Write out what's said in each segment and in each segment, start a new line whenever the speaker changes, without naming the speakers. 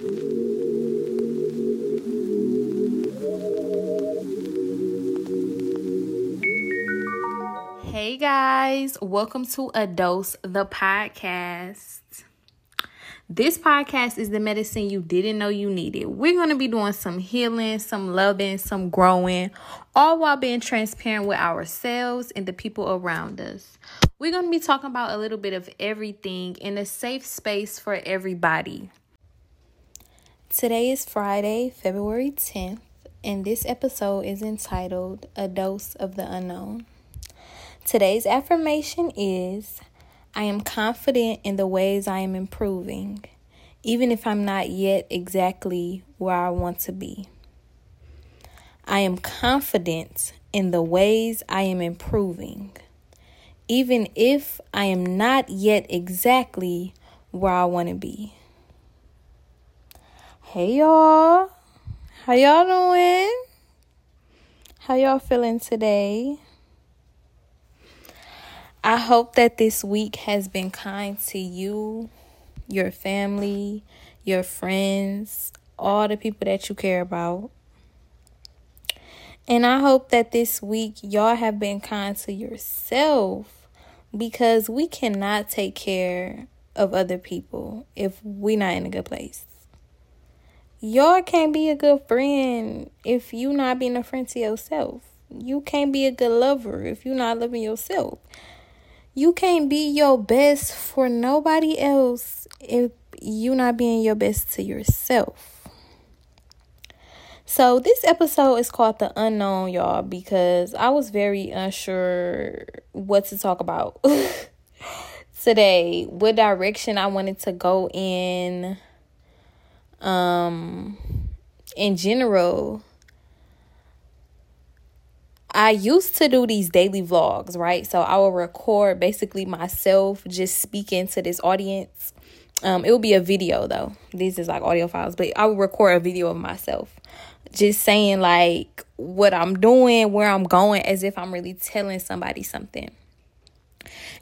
Hey guys, welcome to A Dose, the podcast. This podcast is the medicine you didn't know you needed. We're going to be doing some healing, some loving, some growing, all while being transparent with ourselves and the people around us. We're going to be talking about a little bit of everything in a safe space for everybody. Today is Friday, February 10th, and this episode is entitled A Dose of the Unknown. Today's affirmation is I am confident in the ways I am improving, even if I'm not yet exactly where I want to be. I am confident in the ways I am improving, even if I am not yet exactly where I want to be. Hey y'all, how y'all doing? How y'all feeling today? I hope that this week has been kind to you, your family, your friends, all the people that you care about. And I hope that this week y'all have been kind to yourself because we cannot take care of other people if we're not in a good place. Y'all can't be a good friend if you not being a friend to yourself. You can't be a good lover if you're not loving yourself. You can't be your best for nobody else if you not being your best to yourself. So this episode is called The Unknown, y'all, because I was very unsure what to talk about today, what direction I wanted to go in um in general I used to do these daily vlogs, right? So I will record basically myself just speaking to this audience. Um, it will be a video though. These is like audio files, but I will record a video of myself just saying like what I'm doing, where I'm going, as if I'm really telling somebody something.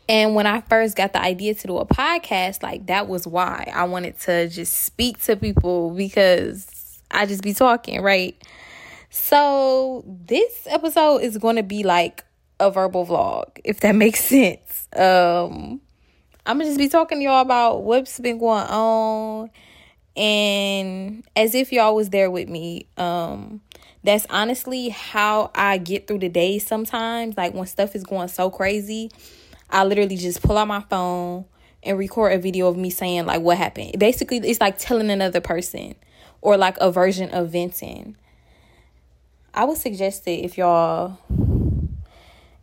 And when I first got the idea to do a podcast, like that was why I wanted to just speak to people because I just be talking, right? So this episode is going to be like a verbal vlog, if that makes sense. Um, I'm gonna just be talking to y'all about what's been going on, and as if y'all was there with me. Um, that's honestly how I get through the day. Sometimes, like when stuff is going so crazy, I literally just pull out my phone and record a video of me saying like what happened. Basically, it's like telling another person or like a version of venting. I would suggest it if y'all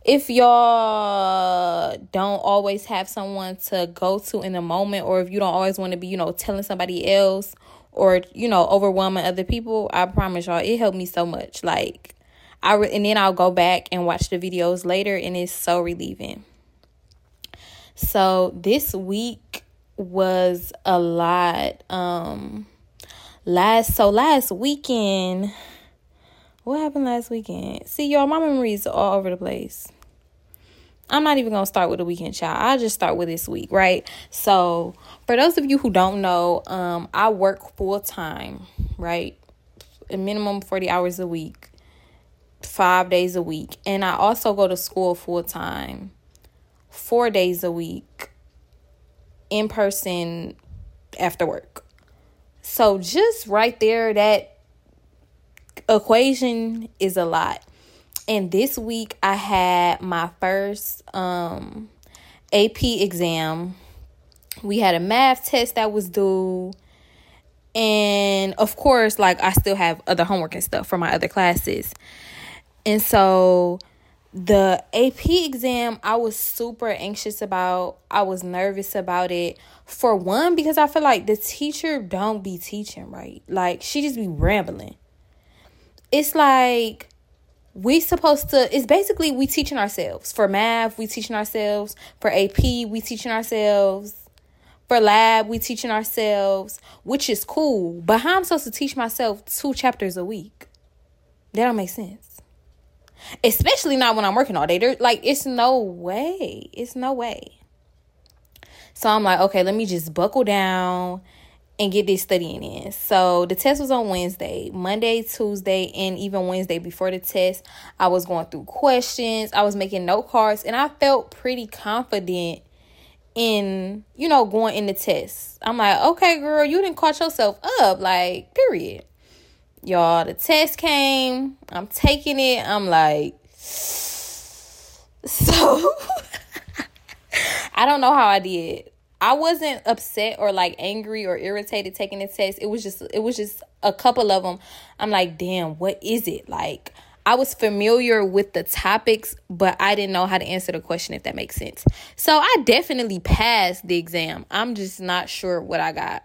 if y'all don't always have someone to go to in a moment or if you don't always want to be, you know, telling somebody else or, you know, overwhelming other people, I promise y'all it helped me so much. Like I re- and then I'll go back and watch the videos later and it's so relieving. So this week was a lot um last so last weekend what happened last weekend? See, y'all, my memories are all over the place. I'm not even gonna start with the weekend child. I'll just start with this week, right? So for those of you who don't know, um, I work full time, right? A minimum 40 hours a week, five days a week. And I also go to school full time, four days a week, in person after work. So just right there, that equation is a lot. And this week I had my first um AP exam. We had a math test that was due. And of course, like I still have other homework and stuff for my other classes. And so the AP exam, I was super anxious about. I was nervous about it. For one, because I feel like the teacher don't be teaching right. Like she just be rambling it's like we supposed to it's basically we teaching ourselves for math we teaching ourselves for ap we teaching ourselves for lab we teaching ourselves which is cool but how i'm supposed to teach myself two chapters a week that don't make sense especially not when i'm working all day There, like it's no way it's no way so i'm like okay let me just buckle down and get this studying in. So the test was on Wednesday, Monday, Tuesday, and even Wednesday before the test. I was going through questions, I was making note cards, and I felt pretty confident in, you know, going in the test. I'm like, okay, girl, you didn't caught yourself up, like, period. Y'all, the test came. I'm taking it. I'm like, so I don't know how I did. I wasn't upset or like angry or irritated taking the test. It was just it was just a couple of them. I'm like, "Damn, what is it?" Like I was familiar with the topics, but I didn't know how to answer the question if that makes sense. So I definitely passed the exam. I'm just not sure what I got.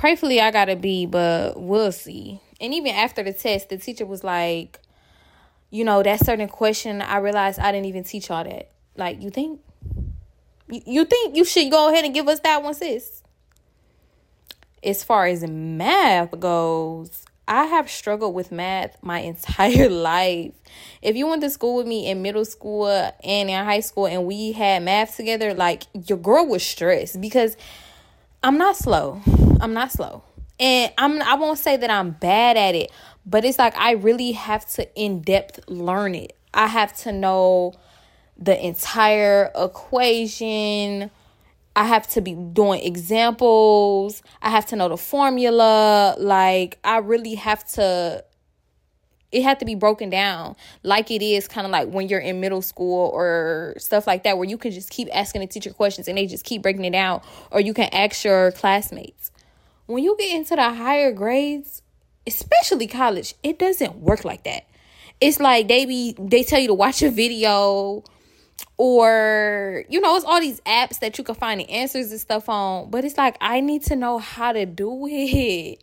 Prayfully I got a B, but we'll see. And even after the test, the teacher was like, you know, that certain question, I realized I didn't even teach y'all that. Like, you think you think you should go ahead and give us that one, sis? As far as math goes, I have struggled with math my entire life. If you went to school with me in middle school and in high school and we had math together, like your girl was stressed because I'm not slow. I'm not slow. And I'm I won't say that I'm bad at it, but it's like I really have to in depth learn it. I have to know the entire equation. I have to be doing examples. I have to know the formula. Like, I really have to, it had to be broken down like it is kind of like when you're in middle school or stuff like that, where you can just keep asking the teacher questions and they just keep breaking it down, or you can ask your classmates. When you get into the higher grades, especially college, it doesn't work like that. It's like they be they tell you to watch a video or you know it's all these apps that you can find the answers and stuff on but it's like i need to know how to do it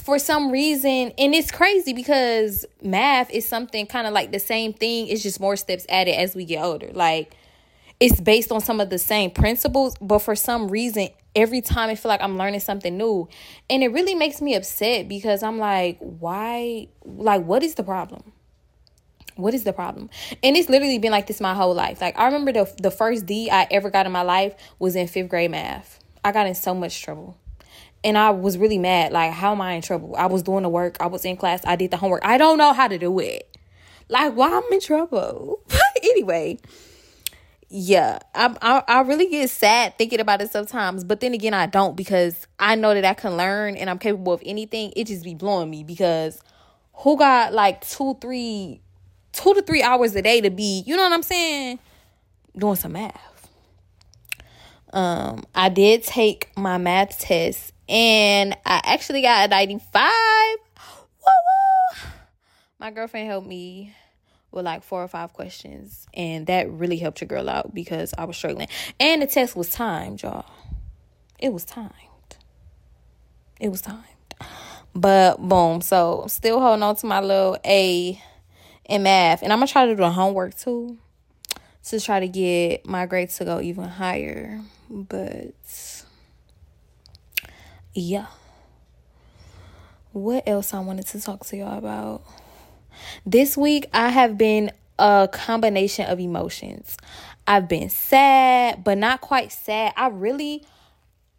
for some reason and it's crazy because math is something kind of like the same thing it's just more steps added as we get older like it's based on some of the same principles but for some reason every time i feel like i'm learning something new and it really makes me upset because i'm like why like what is the problem what is the problem? And it's literally been like this my whole life. Like I remember the the first D I ever got in my life was in fifth grade math. I got in so much trouble. And I was really mad. Like, how am I in trouble? I was doing the work. I was in class. I did the homework. I don't know how to do it. Like, why I'm in trouble? anyway, yeah, I, I I really get sad thinking about it sometimes. But then again, I don't because I know that I can learn and I'm capable of anything. It just be blowing me because who got like two, three two to three hours a day to be, you know what I'm saying, doing some math. Um, I did take my math test and I actually got a 95. Woo woo. My girlfriend helped me with like four or five questions, and that really helped your girl out because I was struggling. And the test was timed, y'all. It was timed. It was timed. But boom, so I'm still holding on to my little A in math. And I'm to try to do the homework too to try to get my grades to go even higher. But yeah. What else I wanted to talk to y'all about? This week I have been a combination of emotions. I've been sad, but not quite sad. I really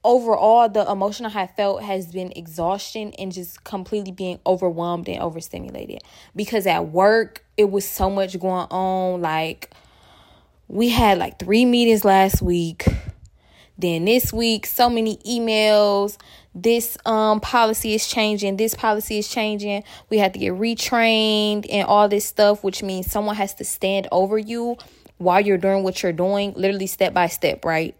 overall the emotion I have felt has been exhaustion and just completely being overwhelmed and overstimulated. Because at work it was so much going on. Like we had like three meetings last week. Then this week, so many emails. This um policy is changing. This policy is changing. We have to get retrained and all this stuff, which means someone has to stand over you while you're doing what you're doing, literally step by step, right?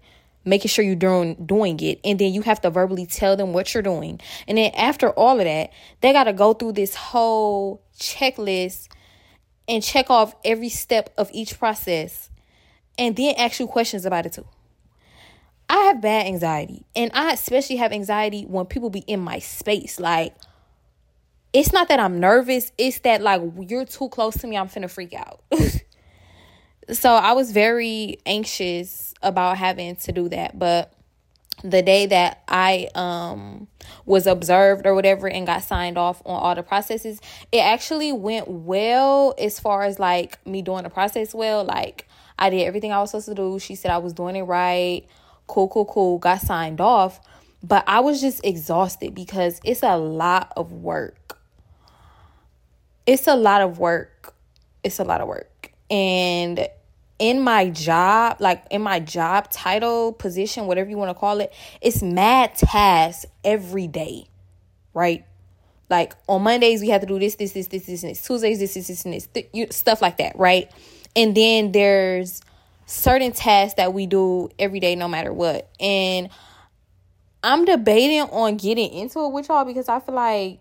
making sure you're doing doing it and then you have to verbally tell them what you're doing and then after all of that they got to go through this whole checklist and check off every step of each process and then ask you questions about it too i have bad anxiety and i especially have anxiety when people be in my space like it's not that i'm nervous it's that like you're too close to me i'm finna freak out so I was very anxious about having to do that, but the day that I um was observed or whatever and got signed off on all the processes, it actually went well as far as like me doing the process well. Like I did everything I was supposed to do. She said I was doing it right. Cool, cool, cool. Got signed off. But I was just exhausted because it's a lot of work. It's a lot of work. It's a lot of work. And in my job, like in my job title, position, whatever you want to call it, it's mad tasks every day, right? Like on Mondays, we have to do this, this, this, this, this, and this. Tuesdays, this, this, this, and this, th- stuff like that, right? And then there's certain tasks that we do every day, no matter what. And I'm debating on getting into it with y'all because I feel like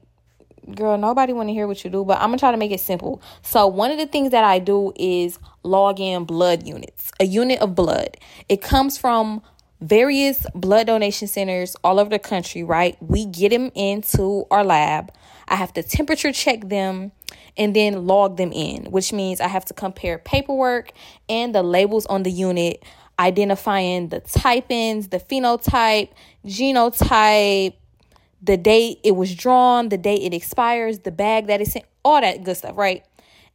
girl, nobody want to hear what you do, but I'm gonna try to make it simple. So one of the things that I do is log in blood units, a unit of blood. It comes from various blood donation centers all over the country, right? We get them into our lab. I have to temperature check them and then log them in, which means I have to compare paperwork and the labels on the unit, identifying the type ins, the phenotype, genotype, the date it was drawn, the date it expires, the bag that it's in, all that good stuff, right?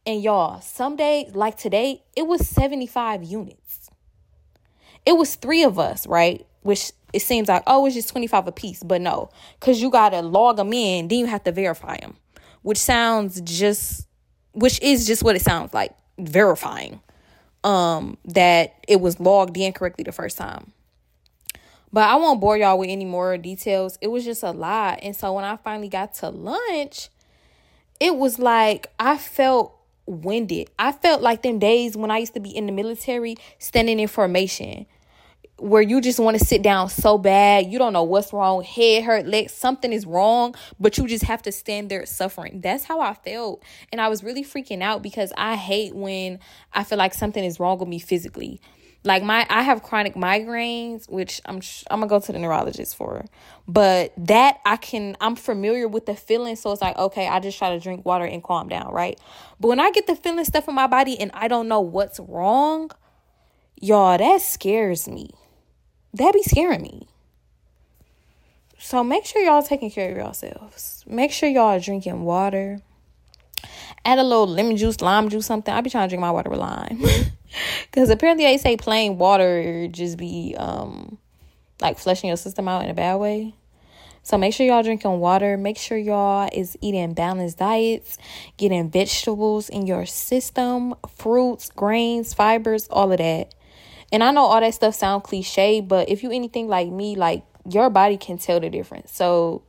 And y'all, some days, like today, it was 75 units. It was three of us, right? Which it seems like, oh, it's just 25 a piece. But no, because you got to log them in, then you have to verify them, which sounds just, which is just what it sounds like verifying um that it was logged in correctly the first time. But I won't bore y'all with any more details. It was just a lot. And so when I finally got to lunch, it was like I felt winded. I felt like them days when I used to be in the military standing in formation where you just want to sit down so bad. You don't know what's wrong, head hurt, leg, something is wrong, but you just have to stand there suffering. That's how I felt. And I was really freaking out because I hate when I feel like something is wrong with me physically like my I have chronic migraines, which I'm I'm gonna go to the neurologist for. But that I can I'm familiar with the feeling, so it's like okay, I just try to drink water and calm down, right? But when I get the feeling stuff in my body and I don't know what's wrong, y'all, that scares me. That be scaring me. So make sure y'all taking care of yourselves. Make sure y'all are drinking water. Add a little lemon juice, lime juice, something. I be trying to drink my water with lime. Because apparently they say plain water just be um like flushing your system out in a bad way. So make sure y'all drinking water. Make sure y'all is eating balanced diets, getting vegetables in your system, fruits, grains, fibers, all of that. And I know all that stuff sound cliche, but if you anything like me, like your body can tell the difference. So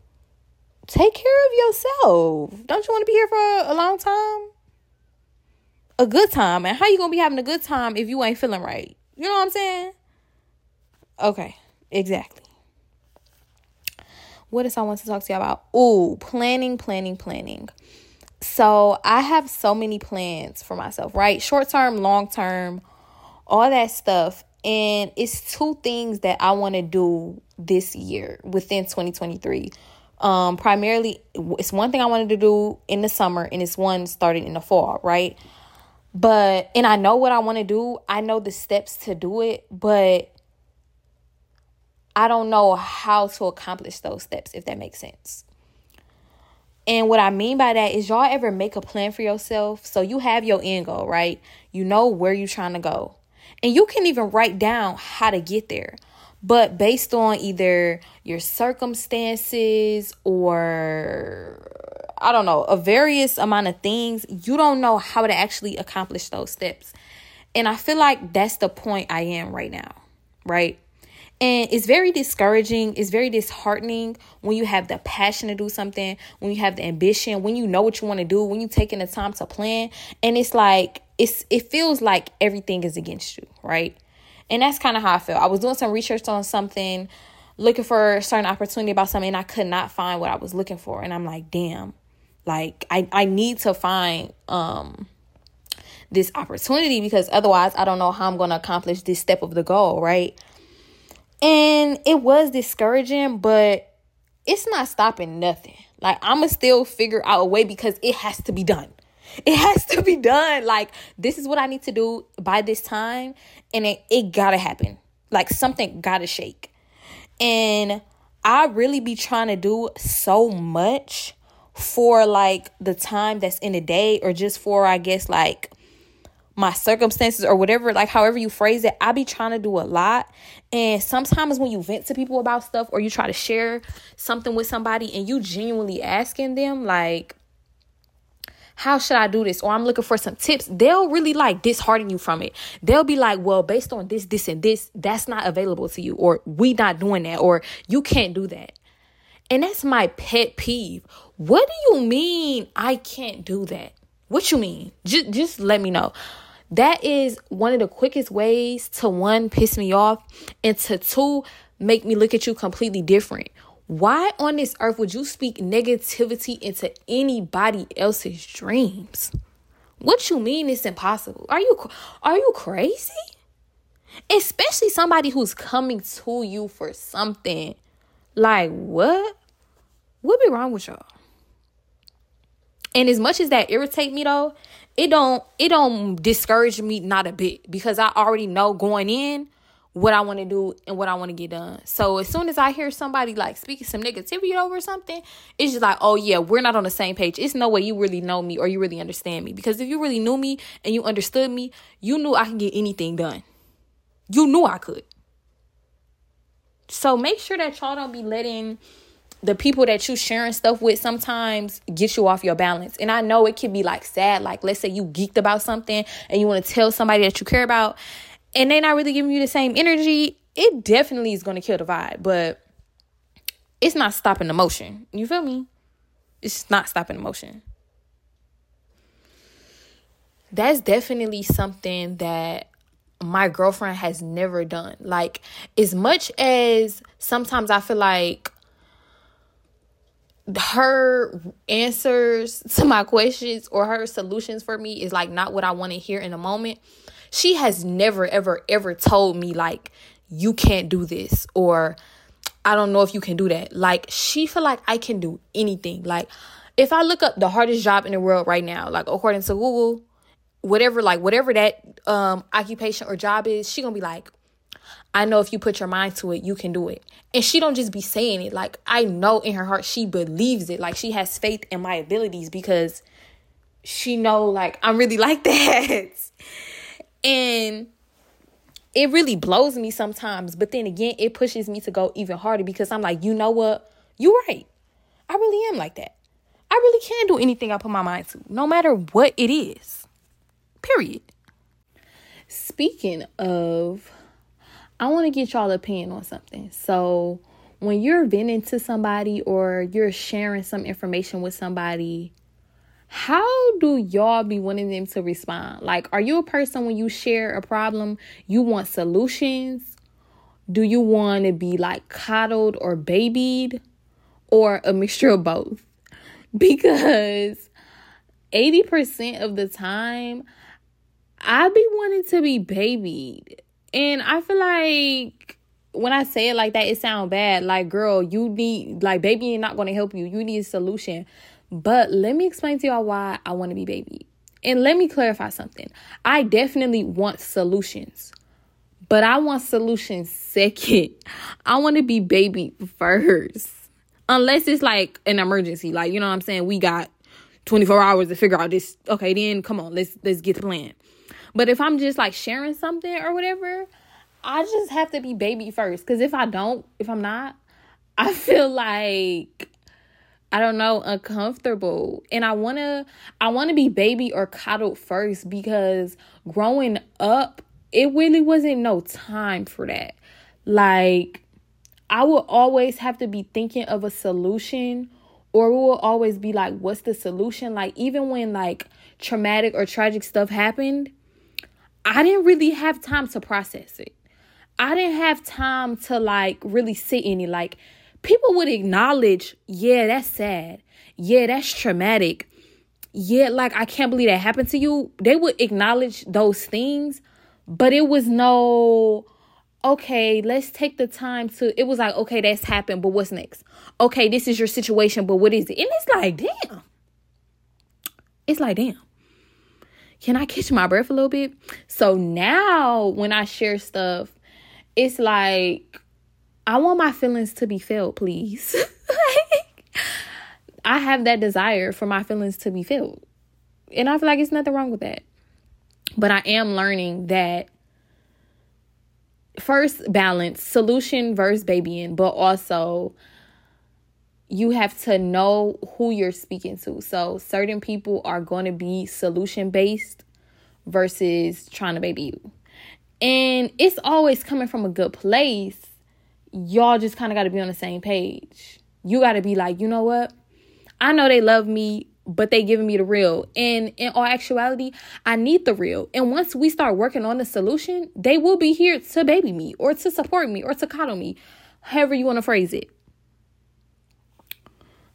take care of yourself. Don't you want to be here for a long time? a good time. And how you gonna be having a good time if you ain't feeling right? You know what I'm saying? Okay, exactly. What is I want to talk to you about? Oh, planning, planning, planning. So I have so many plans for myself, right? Short term, long term, all that stuff. And it's two things that I want to do this year within 2023. Um, primarily, it's one thing I wanted to do in the summer, and it's one starting in the fall, right? But, and I know what I want to do, I know the steps to do it, but I don't know how to accomplish those steps, if that makes sense. And what I mean by that is y'all ever make a plan for yourself? So you have your end goal, right? You know where you're trying to go. And you can even write down how to get there. But based on either your circumstances or I don't know, a various amount of things, you don't know how to actually accomplish those steps. And I feel like that's the point I am right now, right? And it's very discouraging, it's very disheartening when you have the passion to do something, when you have the ambition, when you know what you want to do, when you're taking the time to plan, and it's like it's it feels like everything is against you, right? And that's kind of how I feel. I was doing some research on something, looking for a certain opportunity about something, and I could not find what I was looking for. And I'm like, damn, like I, I need to find um this opportunity because otherwise I don't know how I'm to accomplish this step of the goal, right? And it was discouraging, but it's not stopping nothing. Like I'm gonna still figure out a way because it has to be done. It has to be done. Like this is what I need to do by this time and it, it gotta happen. Like something gotta shake. And I really be trying to do so much for like the time that's in a day or just for I guess like my circumstances or whatever, like however you phrase it, I be trying to do a lot. And sometimes when you vent to people about stuff or you try to share something with somebody and you genuinely asking them, like, how should I do this? Or I'm looking for some tips. They'll really like dishearten you from it. They'll be like, well, based on this, this, and this, that's not available to you, or we not doing that, or you can't do that. And that's my pet peeve. What do you mean I can't do that? What you mean? Just just let me know. That is one of the quickest ways to one piss me off and to two make me look at you completely different. Why on this earth would you speak negativity into anybody else's dreams? What you mean it's impossible? Are you are you crazy? Especially somebody who's coming to you for something. Like what? What be wrong with y'all? And as much as that irritate me though, it don't it don't discourage me not a bit because I already know going in what I want to do and what I want to get done. So as soon as I hear somebody like speaking some negativity over something, it's just like, oh yeah, we're not on the same page. It's no way you really know me or you really understand me. Because if you really knew me and you understood me, you knew I can get anything done. You knew I could. So make sure that y'all don't be letting the people that you sharing stuff with sometimes get you off your balance. And I know it can be like sad. Like let's say you geeked about something and you want to tell somebody that you care about and they're not really giving you the same energy. It definitely is going to kill the vibe, but it's not stopping the motion. You feel me? It's not stopping the motion. That's definitely something that my girlfriend has never done. Like, as much as sometimes I feel like her answers to my questions or her solutions for me is like not what I want to hear in a moment. She has never ever ever told me like you can't do this or I don't know if you can do that. Like she feel like I can do anything. Like if I look up the hardest job in the world right now, like according to Google, whatever like whatever that um occupation or job is, she to be like I know if you put your mind to it, you can do it. And she don't just be saying it. Like I know in her heart she believes it. Like she has faith in my abilities because she know like I'm really like that. and it really blows me sometimes, but then again, it pushes me to go even harder because I'm like, you know what? You're right. I really am like that. I really can do anything I put my mind to, no matter what it is. Period. Speaking of I want to get y'all opinion on something. So, when you're venting to somebody or you're sharing some information with somebody, how do y'all be wanting them to respond? Like, are you a person when you share a problem, you want solutions? Do you want to be like coddled or babied or a mixture of both? Because 80% of the time, I be wanting to be babied. And I feel like when I say it like that, it sounds bad. Like, girl, you need like baby ain't not gonna help you. You need a solution. But let me explain to y'all why I want to be baby. And let me clarify something. I definitely want solutions. But I want solutions second. I want to be baby first. Unless it's like an emergency. Like, you know what I'm saying? We got 24 hours to figure out this. Okay, then come on, let's let's get the plan. But if I'm just like sharing something or whatever, I just have to be baby first. Cause if I don't, if I'm not, I feel like I don't know, uncomfortable. And I wanna I wanna be baby or coddled first because growing up, it really wasn't no time for that. Like I will always have to be thinking of a solution or we will always be like, what's the solution? Like even when like traumatic or tragic stuff happened, I didn't really have time to process it. I didn't have time to like really sit in it. Like people would acknowledge, yeah, that's sad. Yeah, that's traumatic. Yeah, like I can't believe that happened to you. They would acknowledge those things, but it was no okay, let's take the time to it was like, okay, that's happened, but what's next? Okay, this is your situation, but what is it? And it's like, damn. It's like, damn can I catch my breath a little bit? So now when I share stuff, it's like I want my feelings to be felt, please. I have that desire for my feelings to be felt. And I feel like it's nothing wrong with that. But I am learning that first balance solution versus babying, but also you have to know who you're speaking to. So certain people are going to be solution based versus trying to baby you. And it's always coming from a good place. Y'all just kind of got to be on the same page. You got to be like, you know what? I know they love me, but they giving me the real. And in all actuality, I need the real. And once we start working on the solution, they will be here to baby me or to support me or to coddle me, however you want to phrase it.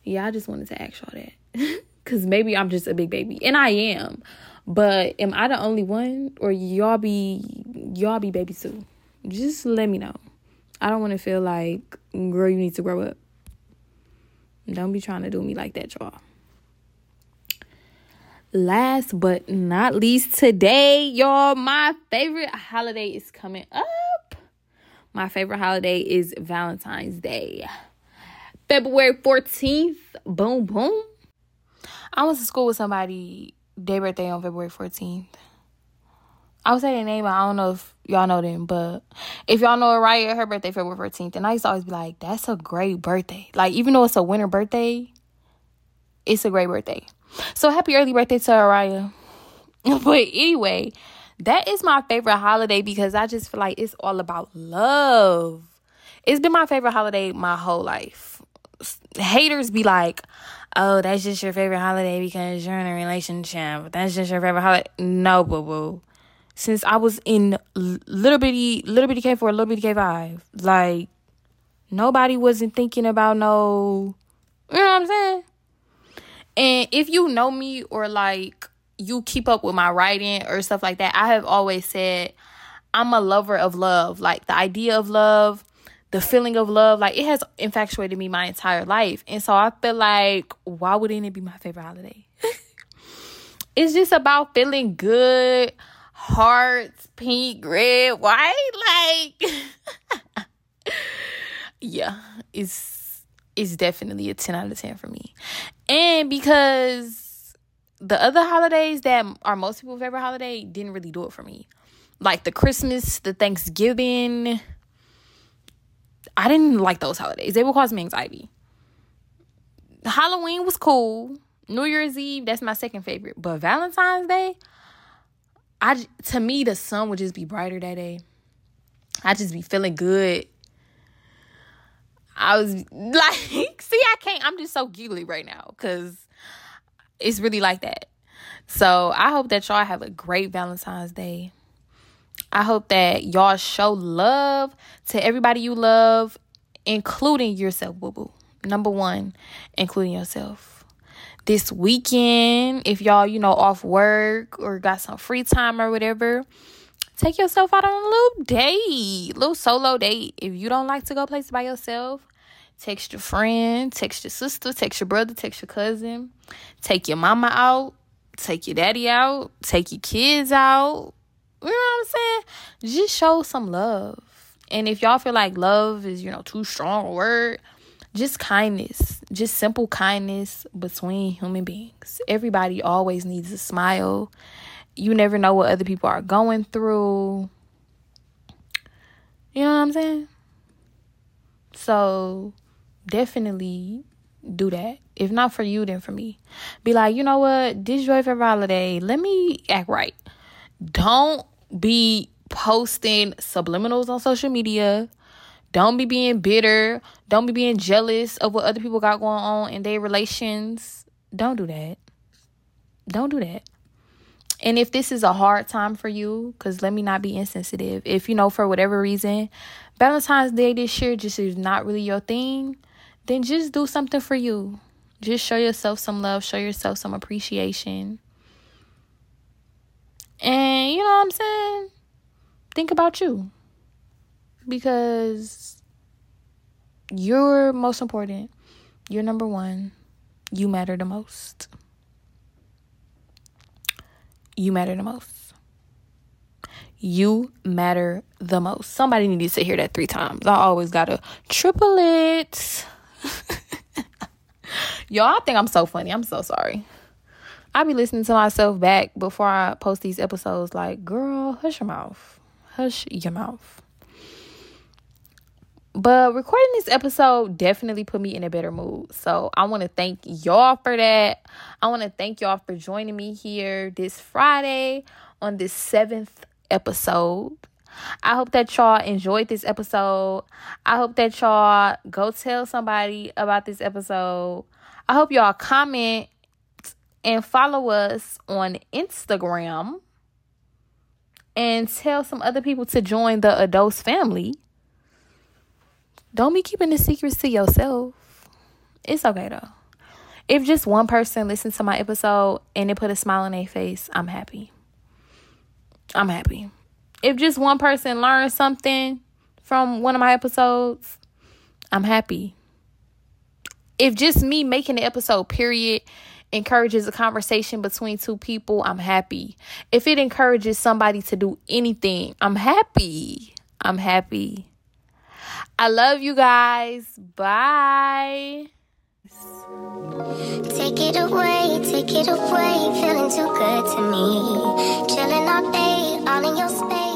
Yeah, I just wanted to ask y'all that. Cause maybe I'm just a big baby. And I am. But am I the only one? Or y'all be y'all be babies too? Just let me know. I don't want to feel like girl, you need to grow up. Don't be trying to do me like that, y'all. Last but not least, today, y'all, my favorite holiday is coming up. My favorite holiday is Valentine's Day. February 14th. Boom, boom. I went to school with somebody, their birthday on February 14th. I would say their name, I don't know if y'all know them, but if y'all know Araya, her birthday February 14th, and I used to always be like, that's a great birthday. Like, even though it's a winter birthday, it's a great birthday. So happy early birthday to Araya. but anyway, that is my favorite holiday because I just feel like it's all about love. It's been my favorite holiday my whole life. Haters be like, oh, that's just your favorite holiday because you're in a relationship. That's just your favorite holiday. No, boo boo. Since I was in little bitty, little bitty K4, little bitty K5, like, nobody wasn't thinking about no, you know what I'm saying? And if you know me or like you keep up with my writing or stuff like that, I have always said I'm a lover of love. Like the idea of love, the feeling of love, like it has infatuated me my entire life. And so I feel like why wouldn't it be my favorite holiday? it's just about feeling good, hearts, pink, red, white, like yeah, it's it's definitely a 10 out of 10 for me. And because the other holidays that are most people's favorite holiday didn't really do it for me. Like the Christmas, the Thanksgiving. I didn't like those holidays. They would cause me anxiety. Halloween was cool. New Year's Eve, that's my second favorite. But Valentine's Day, I to me the sun would just be brighter that day. I just be feeling good I was like, see, I can't. I'm just so giggly right now because it's really like that. So I hope that y'all have a great Valentine's Day. I hope that y'all show love to everybody you love, including yourself, boo boo. Number one, including yourself. This weekend, if y'all, you know, off work or got some free time or whatever, take yourself out on a little date, little solo date. If you don't like to go places by yourself, text your friend, text your sister, text your brother, text your cousin, take your mama out, take your daddy out, take your kids out. You know what I'm saying? Just show some love. And if y'all feel like love is, you know, too strong a word, just kindness, just simple kindness between human beings. Everybody always needs a smile you never know what other people are going through. You know what I'm saying? So definitely do that. If not for you, then for me. Be like, you know what? This is your favorite holiday. Let me act right. Don't be posting subliminals on social media. Don't be being bitter. Don't be being jealous of what other people got going on in their relations. Don't do that. Don't do that. And if this is a hard time for you, because let me not be insensitive. If you know, for whatever reason, Valentine's Day this year just is not really your thing, then just do something for you. Just show yourself some love, show yourself some appreciation. And you know what I'm saying? Think about you. Because you're most important. You're number one. You matter the most you matter the most. You matter the most. Somebody needs to hear that three times. I always gotta triple it. Y'all, I think I'm so funny. I'm so sorry. I be listening to myself back before I post these episodes like, girl, hush your mouth. Hush your mouth. But recording this episode definitely put me in a better mood. So I want to thank y'all for that. I want to thank y'all for joining me here this Friday on this seventh episode. I hope that y'all enjoyed this episode. I hope that y'all go tell somebody about this episode. I hope y'all comment and follow us on Instagram and tell some other people to join the A Dose family. Don't be keeping the secrets to yourself. It's okay though. If just one person listens to my episode and it put a smile on their face, I'm happy. I'm happy. If just one person learns something from one of my episodes, I'm happy. If just me making the episode, period, encourages a conversation between two people, I'm happy. If it encourages somebody to do anything, I'm happy. I'm happy. I love you guys. Bye. Take it away, take it away, feeling too good to me. Chilling all day, all in your space.